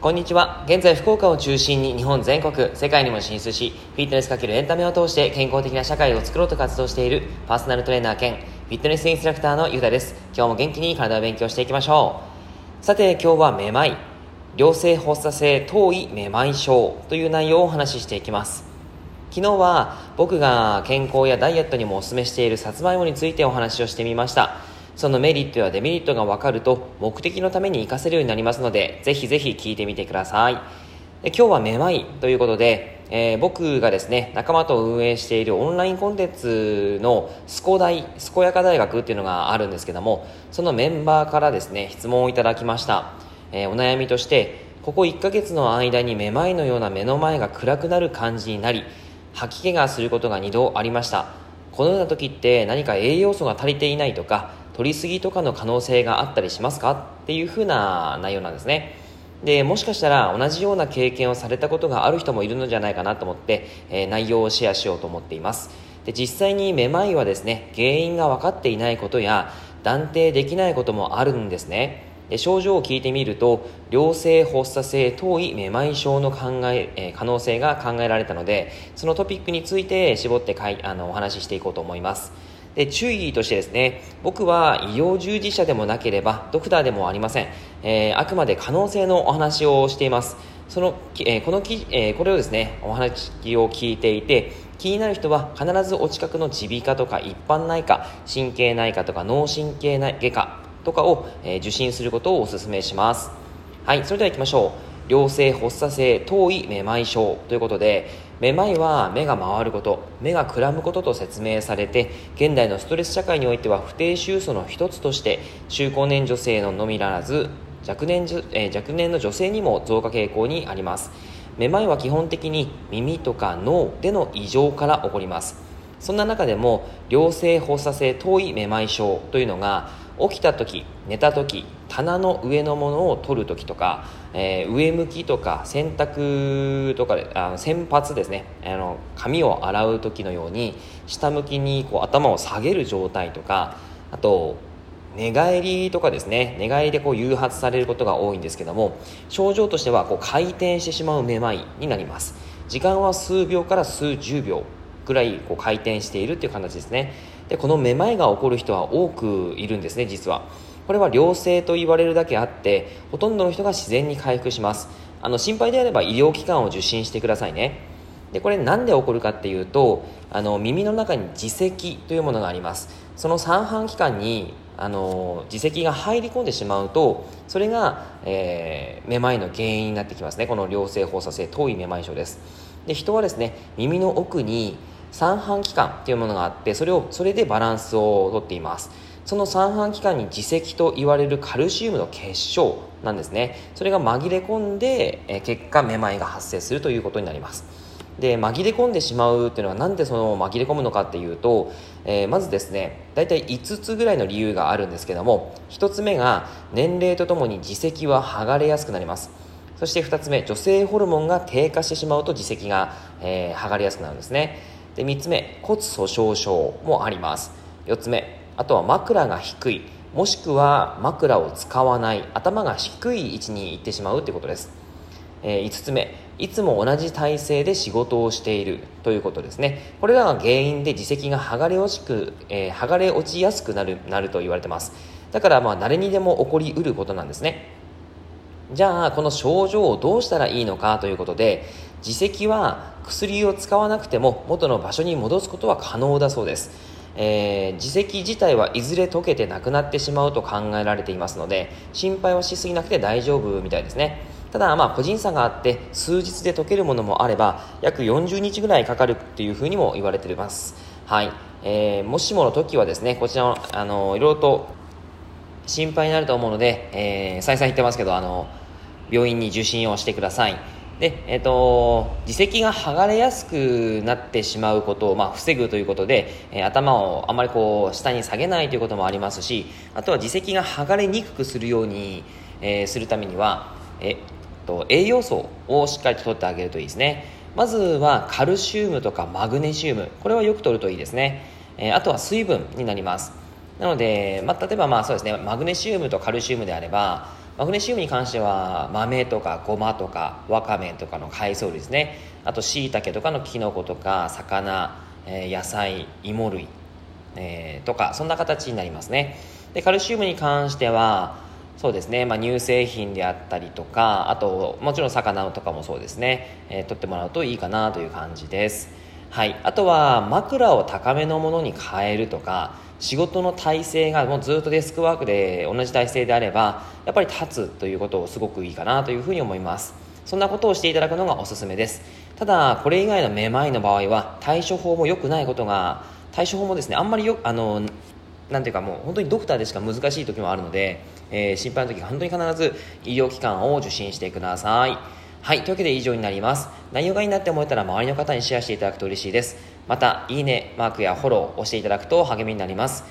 こんにちは。現在、福岡を中心に日本全国、世界にも進出し、フィットネスかけるエンタメを通して健康的な社会を作ろうと活動しているパーソナルトレーナー兼フィットネスインストラクターのゆうたです。今日も元気に体を勉強していきましょう。さて、今日はめまい、良性発作性頭位めまい症という内容をお話ししていきます。昨日は僕が健康やダイエットにもお勧めしているさつまいもについてお話をしてみました。そのメリットやデメリットが分かると目的のために活かせるようになりますので、ぜひぜひ聞いてみてください。今日はめまいということで、えー、僕がですね、仲間と運営しているオンラインコンテンツのスコ大、スコヤカ大学っていうのがあるんですけども、そのメンバーからですね、質問をいただきました。えー、お悩みとして、ここ1ヶ月の間にめまいのような目の前が暗くなる感じになり、吐き気がすることが2度ありました。このような時って何か栄養素が足りていないとか、取りすぎとかの可能性があったりしますか？っていうふうな内容なんですね。で、もしかしたら同じような経験をされたことがある人もいるのじゃないかなと思って、えー、内容をシェアしようと思っています。で、実際にめまいはですね、原因が分かっていないことや断定できないこともあるんですね。で症状を聞いてみると良性発作性頭位めまい症の考ええ、可能性が考えられたのでそのトピックについて絞ってかいあのお話ししていこうと思います。で注意としてですね僕は医療従事者でもなければドクターでもありません、えー、あくまで可能性のお話をしています。その、えー、このき、えー、これをですねお話を聞いていて気になる人は必ずお近くの耳鼻科とか一般内科神経内科とか脳神経外科とかを、え受診することをお勧めします。はいそれでは行きましょう。良性発作性頭位めまい症ということでめまいは目が回ること目がくらむことと説明されて現代のストレス社会においては不定収素の一つとして中高年女性ののみならず若年,、え、若年の女性にも増加傾向にあります。めまいは基本的に耳とか脳での異常から起こります。そんな中でも良性発作性頭位めまい症というのが起きた時寝た時棚の上のものを取る時とか、えー、上向きとか洗濯とかであの洗髪ですね。あの髪を洗う時のように下向きにこう頭を下げる状態とかあと寝返りとかですね。寝返りでこう誘発されることが多いんですけども症状としてはこう回転してしまうめまいになります。時間は数秒から数十秒。ぐらいこう回転しているっていう形ですね。でこのめまいが起こる人は多くいるんですね実は。これは良性と言われるだけあってほとんどの人が自然に回復します。あの心配であれば医療機関を受診してくださいね。でこれ何で起こるかっていうとあの耳の中に耳石というものがあります。その三半規管にあの耳石が入り込んでしまうとそれが、えー、めまいの原因になってきますね。この良性放射性遠いめまい症です。で人はですね耳の奥に三半規管というものがあってそれをそれでバランスをとっています。その三半規管に耳石と言われるカルシウムの結晶なんですね。それが紛れ込んで、え結果めまいが発生するということになります。で紛れ込んでしまうっていうのはなんでその紛れ込むのかっていうと、えー、まずですね大体5つぐらいの理由があるんですけども1つ目が年齢とともに耳石は剥がれやすくなります。そして2つ目女性ホルモンが低下してしまうと耳石が、えー、剥がれやすくなるんですね。で3つ目骨粗しょう症もあります。4つ目あとは枕が低い。もしくは枕を使わない。頭が低い位置に行ってしまうということです、えー、5つ目いつも同じ体勢で仕事をしている。ということですね。これらが原因で耳石が剥がれ落ちく、えー、剥がれ落ちやすくなるなると言われてます。だからまあ誰にでも起こりうることなんですね。じゃあこの症状をどうしたらいいのかということで耳石は薬を使わなくても元の場所に戻すことは可能だそうです、えー、耳石自体はいずれ溶けてなくなってしまうと考えられていますので心配はしすぎなくて大丈夫みたいですね。ただまあ個人差があって数日で溶けるものもあれば約40日ぐらいかかるっていうふうにも言われています。はい、えー、もしもの時はですねこちらのあのいろいろと心配になると思うので、えー、再三言ってますけどあの病院に受診をしてくださいで、えっ、ー、と、耳石が剥がれやすくなってしまうことを、まあ、防ぐということで、えー、頭をあまりこう、下に下げないということもありますし、あとは耳石が剥がれにくくするように、えー、するためには、えっと、栄養素をしっかりと取ってあげるといいですね。まずはカルシウムとかマグネシウム、これはよく取るといいですね。え、あとは水分になりますなので、まあ、例えばまあそうですねマグネシウムとカルシウムであればマグネシウムに関しては豆とかごまとかわかめとかの海藻類ですね。あとしいたけとかのきのことか魚、えー、野菜芋類、えー、とかそんな形になりますね。でカルシウムに関してはそうですね、まあ、乳製品であったりとかあともちろん魚とかもそうですね、えー、取ってもらうといいかなという感じです。はい、あとは枕を高めのものに変えるとか仕事の体勢がもうずっとデスクワークで同じ体勢であればやっぱり立つということをすごくいいかなというふうに思います。そんなことをしていただくのがおすすめです。ただこれ以外のめまいの場合は対処法も良くないことが対処法もですねあんまりよあのなんていうかもう本当にドクターでしか難しい時もあるので、えー、心配な時は本当に必ず医療機関を受診してください。はいというわけで以上になります。内容がいいなって思えたら周りの方にシェアしていただくと嬉しいです。またいいねマークやフォローを押していただくと励みになります。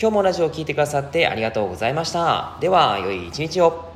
今日もラジオを聴いてくださってありがとうございました。では良い一日を。